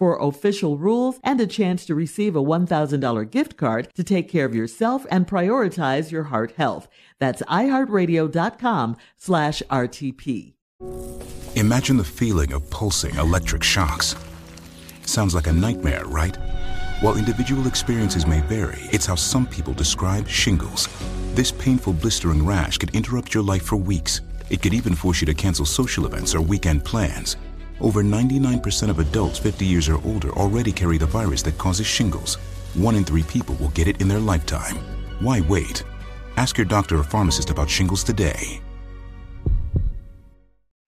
for official rules and a chance to receive a $1,000 gift card to take care of yourself and prioritize your heart health. That's iHeartRadio.com slash RTP. Imagine the feeling of pulsing electric shocks. Sounds like a nightmare, right? While individual experiences may vary, it's how some people describe shingles. This painful blistering rash could interrupt your life for weeks. It could even force you to cancel social events or weekend plans. Over 99% of adults 50 years or older already carry the virus that causes shingles. One in three people will get it in their lifetime. Why wait? Ask your doctor or pharmacist about shingles today.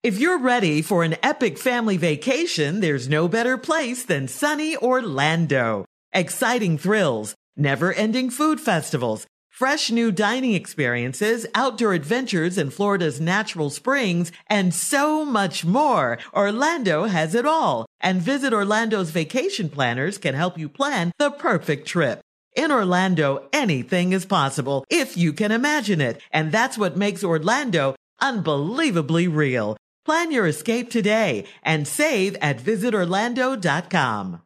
If you're ready for an epic family vacation, there's no better place than sunny Orlando. Exciting thrills, never ending food festivals, fresh new dining experiences, outdoor adventures in Florida's natural springs, and so much more. Orlando has it all. And Visit Orlando's vacation planners can help you plan the perfect trip. In Orlando, anything is possible if you can imagine it. And that's what makes Orlando unbelievably real. Plan your escape today and save at visitorlando.com.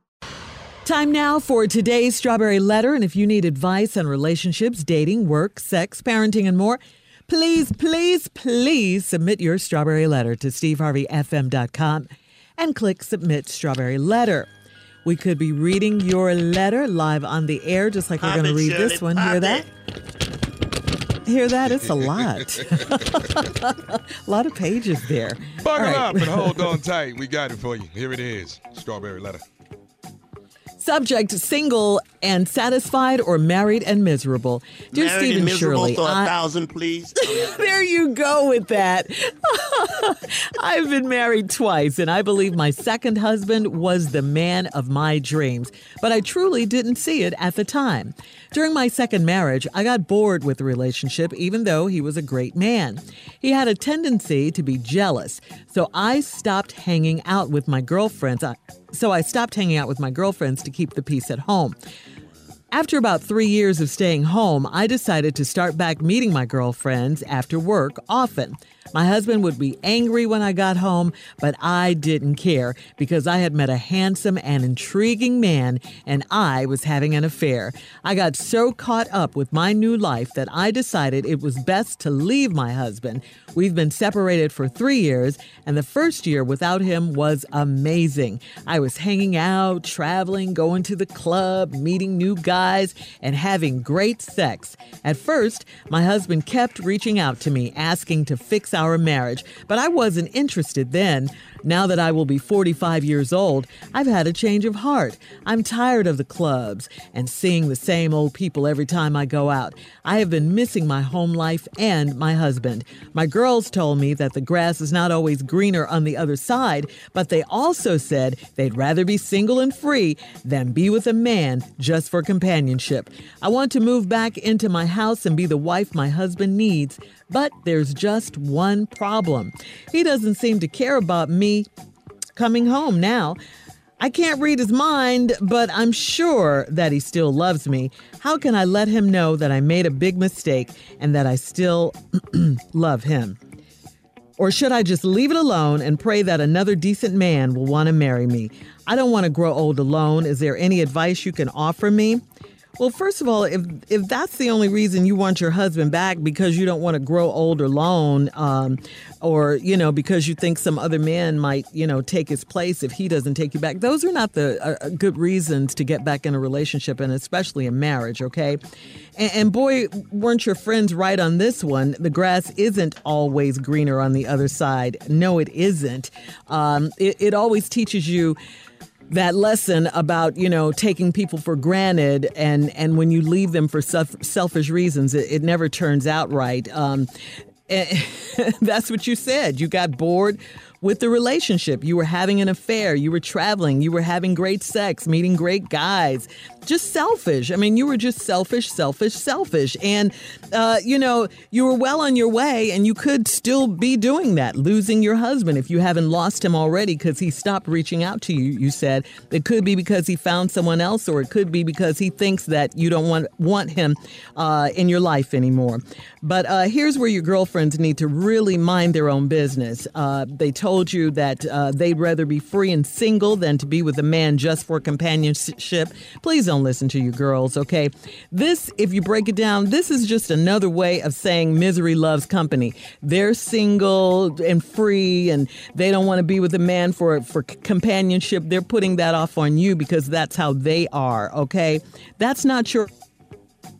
Time now for today's Strawberry Letter. And if you need advice on relationships, dating, work, sex, parenting, and more, please, please, please submit your Strawberry Letter to steveharveyfm.com and click Submit Strawberry Letter. We could be reading your letter live on the air, just like we're going to read this one. Hear that? Hear that? It's a lot. a lot of pages there. Buckle right. up and hold on tight. We got it for you. Here it is. Strawberry letter. Subject single and satisfied or married and miserable. Dear Married Stephen and miserable Shirley, for a I- thousand, please. there you go with that. I've been married twice, and I believe my second husband was the man of my dreams, but I truly didn't see it at the time. During my second marriage, I got bored with the relationship, even though he was a great man. He had a tendency to be jealous, so I stopped hanging out with my girlfriends. I- So I stopped hanging out with my girlfriends to keep the peace at home. After about three years of staying home, I decided to start back meeting my girlfriends after work often. My husband would be angry when I got home, but I didn't care because I had met a handsome and intriguing man and I was having an affair. I got so caught up with my new life that I decided it was best to leave my husband. We've been separated for three years, and the first year without him was amazing. I was hanging out, traveling, going to the club, meeting new guys, and having great sex. At first, my husband kept reaching out to me, asking to fix our marriage, but I wasn't interested then. Now that I will be 45 years old, I've had a change of heart. I'm tired of the clubs and seeing the same old people every time I go out. I have been missing my home life and my husband. My girls told me that the grass is not always greener on the other side, but they also said they'd rather be single and free than be with a man just for companionship. I want to move back into my house and be the wife my husband needs, but there's just one problem. He doesn't seem to care about me coming home now. I can't read his mind, but I'm sure that he still loves me. How can I let him know that I made a big mistake and that I still love him? Or should I just leave it alone and pray that another decent man will want to marry me? I don't want to grow old alone. Is there any advice you can offer me? Well, first of all, if if that's the only reason you want your husband back because you don't want to grow old alone, um, or you know because you think some other man might you know take his place if he doesn't take you back, those are not the uh, uh good reasons to get back in a relationship and especially a marriage. Okay, and, and boy, weren't your friends right on this one? The grass isn't always greener on the other side. No, it isn't. Um, it, it always teaches you that lesson about you know taking people for granted and and when you leave them for self, selfish reasons it, it, never turns out right. Um, that's what you said. You got bored with the relationship. You were having an affair, you were traveling, you were having great sex, meeting great guys. Just selfish. I mean, you were just selfish, selfish, selfish. And, uh, you know, you were well on your way and you could still be doing that, losing your husband if you haven't lost him already because he stopped reaching out to you. You said it could be because he found someone else or it could be because he thinks that you don't want, want him uh, in your life anymore. But uh, here's where your girlfriends need to really mind their own business. Uh, they told told you that uh, they'd rather be free and single than to be with a man just for companionship, please don't listen to your girls, okay? This, if you break it down, this is just another way of saying misery loves company. They're single and free and they don't want to be with a man for, for companionship. They're putting that off on you because that's how they are, okay? That's not your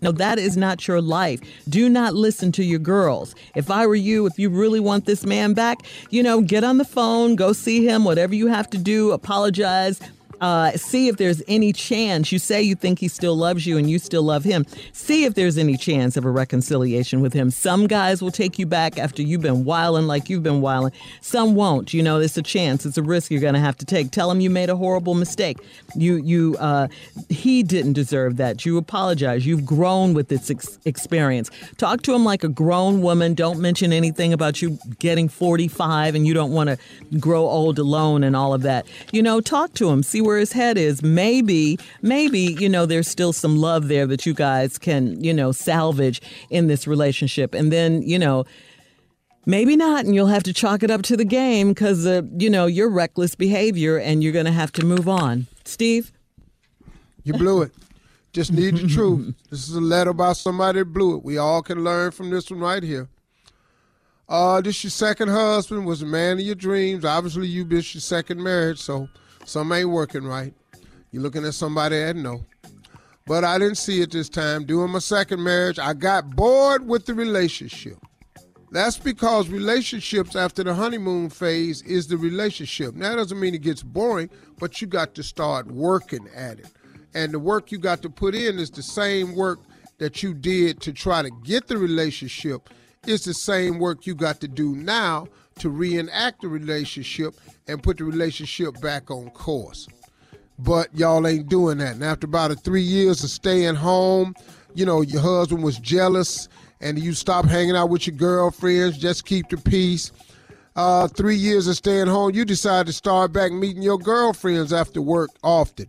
no, that is not your life. Do not listen to your girls. If I were you, if you really want this man back, you know, get on the phone, go see him, whatever you have to do, apologize, uh, see if there's any chance. You say you think he still loves you and you still love him. See if there's any chance of a reconciliation with him. Some guys will take you back after you've been wiling like you've been wiling. Some won't. You know, it's a chance. It's a risk you're going to have to take. Tell him you made a horrible mistake. You, you, uh, he didn't deserve that. You apologize. You've grown with this ex- experience. Talk to him like a grown woman. Don't mention anything about you getting 45 and you don't want to grow old alone and all of that. You know, talk to him. See where his head is. Maybe, maybe, you know, there's still some love there that you guys can, you know, salvage in this relationship. And then, you know, Maybe not, and you'll have to chalk it up to the game because, uh, you know, your reckless behavior and you're going to have to move on. Steve? You blew it. Just need the truth. This is a letter about somebody that blew it. We all can learn from this one right here. Uh, this your second husband was a man of your dreams. Obviously, you missed your second marriage, so some ain't working right. You're looking at somebody that know. But I didn't see it this time. Doing my second marriage, I got bored with the relationship. That's because relationships after the honeymoon phase is the relationship. Now, that doesn't mean it gets boring, but you got to start working at it. And the work you got to put in is the same work that you did to try to get the relationship. It's the same work you got to do now to reenact the relationship and put the relationship back on course. But y'all ain't doing that. And after about a three years of staying home, you know, your husband was jealous and you stopped hanging out with your girlfriends, just keep the peace. Uh, three years of staying home, you decide to start back meeting your girlfriends after work often.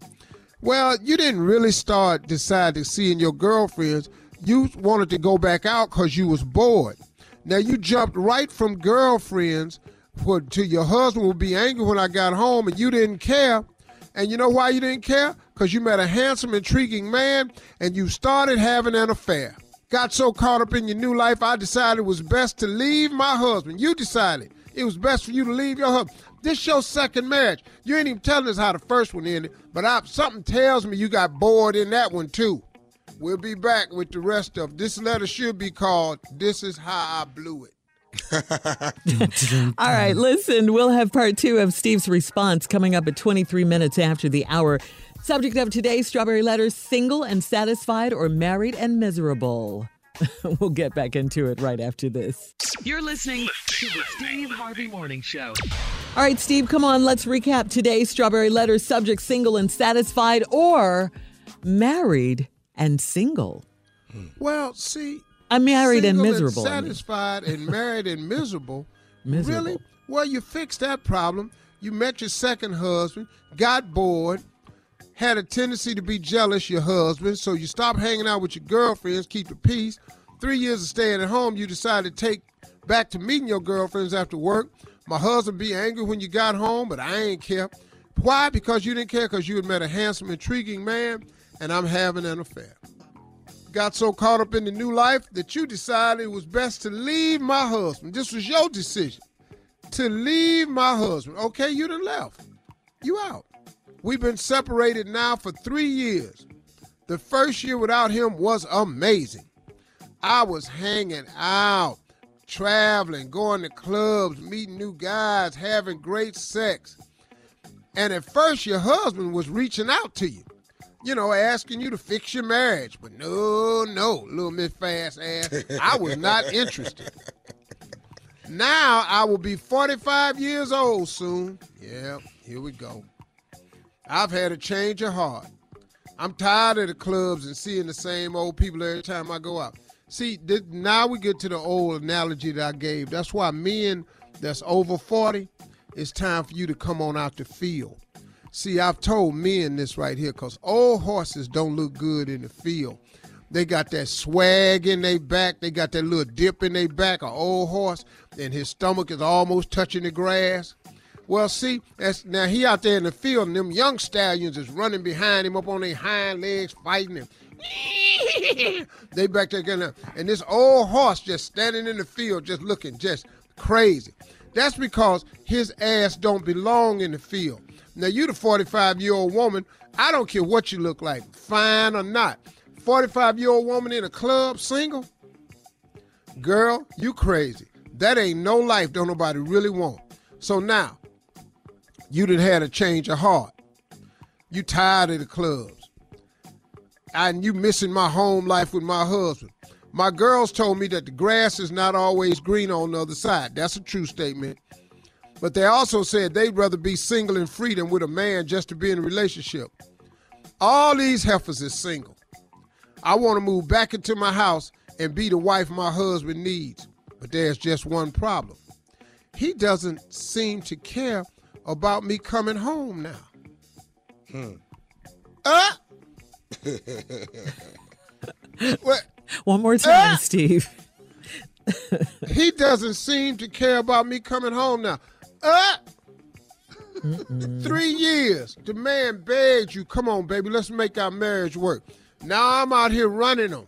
Well, you didn't really start decide to seeing your girlfriends. You wanted to go back out because you was bored. Now you jumped right from girlfriends for, to your husband would be angry when I got home and you didn't care. And you know why you didn't care? Because you met a handsome, intriguing man and you started having an affair. Got so caught up in your new life, I decided it was best to leave my husband. You decided it was best for you to leave your husband. This your second marriage. You ain't even telling us how the first one ended, but I, something tells me you got bored in that one too. We'll be back with the rest of this letter should be called This Is How I Blew It. All right, listen, we'll have part two of Steve's response coming up at 23 minutes after the hour. Subject of today's Strawberry Letters single and satisfied or married and miserable. we'll get back into it right after this. You're listening to the Steve Harvey Morning Show. All right, Steve, come on, let's recap today's Strawberry Letters subject single and satisfied or married and single. Well, see, I'm married and miserable. And satisfied and married and miserable. miserable. Really? Well, you fix that problem. You met your second husband, got bored, had a tendency to be jealous your husband, so you stopped hanging out with your girlfriends, keep the peace. Three years of staying at home, you decided to take back to meeting your girlfriends after work. My husband be angry when you got home, but I ain't care. Why? Because you didn't care because you had met a handsome, intriguing man, and I'm having an affair. Got so caught up in the new life that you decided it was best to leave my husband. This was your decision to leave my husband. Okay, you done left. You out. We've been separated now for three years. The first year without him was amazing. I was hanging out, traveling, going to clubs, meeting new guys, having great sex. And at first, your husband was reaching out to you, you know, asking you to fix your marriage. But no, no, little Miss Fast ass, I was not interested. Now I will be 45 years old soon. Yeah, here we go. I've had a change of heart. I'm tired of the clubs and seeing the same old people every time I go out. See, th- now we get to the old analogy that I gave. That's why men that's over 40, it's time for you to come on out the field. See, I've told men this right here because old horses don't look good in the field. They got that swag in their back. They got that little dip in their back, an old horse, and his stomach is almost touching the grass. Well, see, that's, now he out there in the field, and them young stallions is running behind him up on their hind legs, fighting him. they back there up. And this old horse just standing in the field, just looking just crazy. That's because his ass don't belong in the field. Now, you the 45-year-old woman, I don't care what you look like, fine or not. 45-year-old woman in a club, single, girl, you crazy. That ain't no life don't nobody really want. So now, you done had a change of heart. You tired of the clubs. And you missing my home life with my husband. My girls told me that the grass is not always green on the other side. That's a true statement. But they also said they'd rather be single and free than with a man just to be in a relationship. All these heifers is single. I want to move back into my house and be the wife my husband needs. But there's just one problem. He doesn't seem to care about me coming home now. Hmm. Uh, what? One more time, Steve. He doesn't seem to care about me coming home now. Uh, three years. The man begged you, come on, baby, let's make our marriage work. Now I'm out here running them.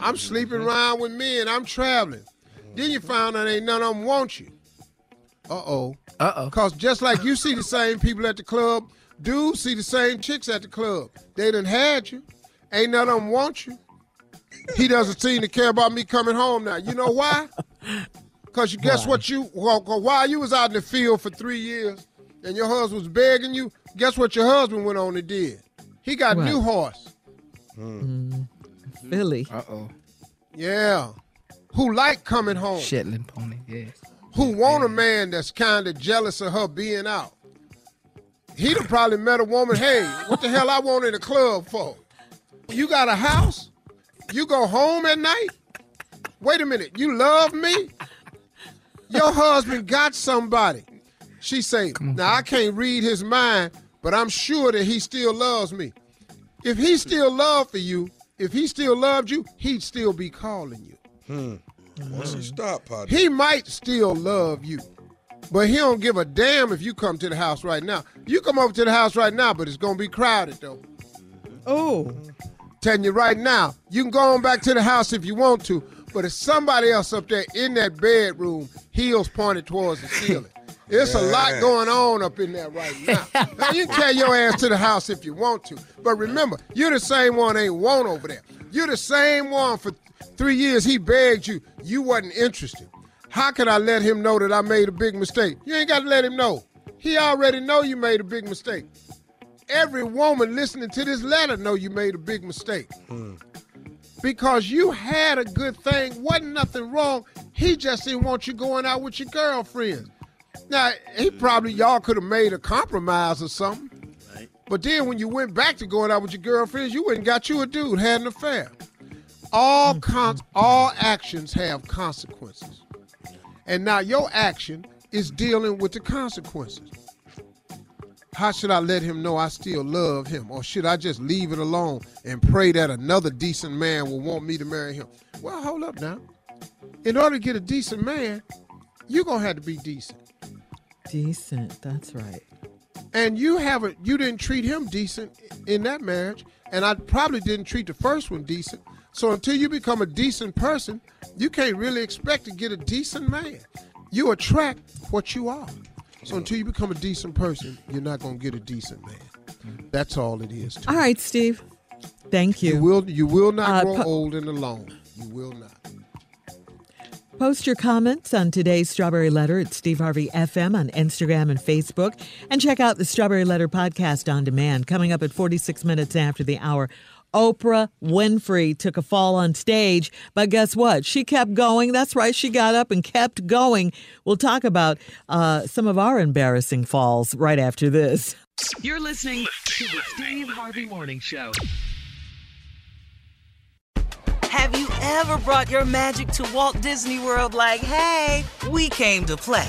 I'm sleeping around with men. I'm traveling. Then you found out ain't none of them want you. Uh oh. Uh oh. Cause just like you see the same people at the club, dudes see the same chicks at the club. They done had you. Ain't none of them want you. He doesn't seem to care about me coming home now. You know why? Cause you guess Why? what you well, 'cause while you was out in the field for three years and your husband was begging you, guess what your husband went on and did? He got What? new horse. Filly. Uh oh. Yeah. Who like coming home. Shetland pony. Yes. who want a man that's kind of jealous of her being out. He'd have probably met a woman, hey, what the hell I want in the club for? You got a house? You go home at night? Wait a minute, you love me? Your husband got somebody. She say, now I can't read his mind, but I'm sure that he still loves me. If he still loved for you, if he still loved you, he'd still be calling you. Hmm. Once you stop, partner. He might still love you, but he don't give a damn if you come to the house right now. You come over to the house right now, but it's gonna be crowded though. Oh, Telling you right now, you can go on back to the house if you want to, but if somebody else up there in that bedroom, heels pointed towards the ceiling. It's a lot going on up in there right now. now you can carry your ass to the house if you want to, but remember, you're the same one ain't want over there. You're the same one for three years. He begged you, you wasn't interested. How can I let him know that I made a big mistake? You ain't got to let him know. He already know you made a big mistake. Every woman listening to this letter know you made a big mistake hmm. Because you had a good thing, wasn't nothing wrong. He just didn't want you going out with your girlfriends. Now, he mm-hmm. probably, y'all could have made a compromise or something. But then when you went back to going out with your girlfriends, you went and got you a dude, had an affair. All mm-hmm. con- all actions have consequences. And now your action is dealing with the consequences. How should I let him know I still love him? Or should I just leave it alone and pray that another decent man will want me to marry him? Well, hold up now. In order to get a decent man, you're going to have to be decent. Decent, that's right. And you haven't, you didn't treat him decent in that marriage. And I probably didn't treat the first one decent. So until you become a decent person, you can't really expect to get a decent man. You attract what you are. So until you become a decent person, you're not going to get a decent man. That's all it is. All right, Steve. Thank you. You will you will not Uh, grow po- old and alone. You will not. Post your comments on today's Strawberry Letter at Steve Harvey FM on Instagram and Facebook. And check out the Strawberry Letter podcast on demand coming up at 46 minutes after the hour. Oprah Winfrey took a fall on stage, but guess what? She kept going. That's right, she got up and kept going. We'll talk about uh, some of our embarrassing falls right after this. You're listening to the Steve Harvey Morning Show. Have you ever brought your magic to Walt Disney World like, hey, we came to play?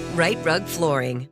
Rite Rug Flooring.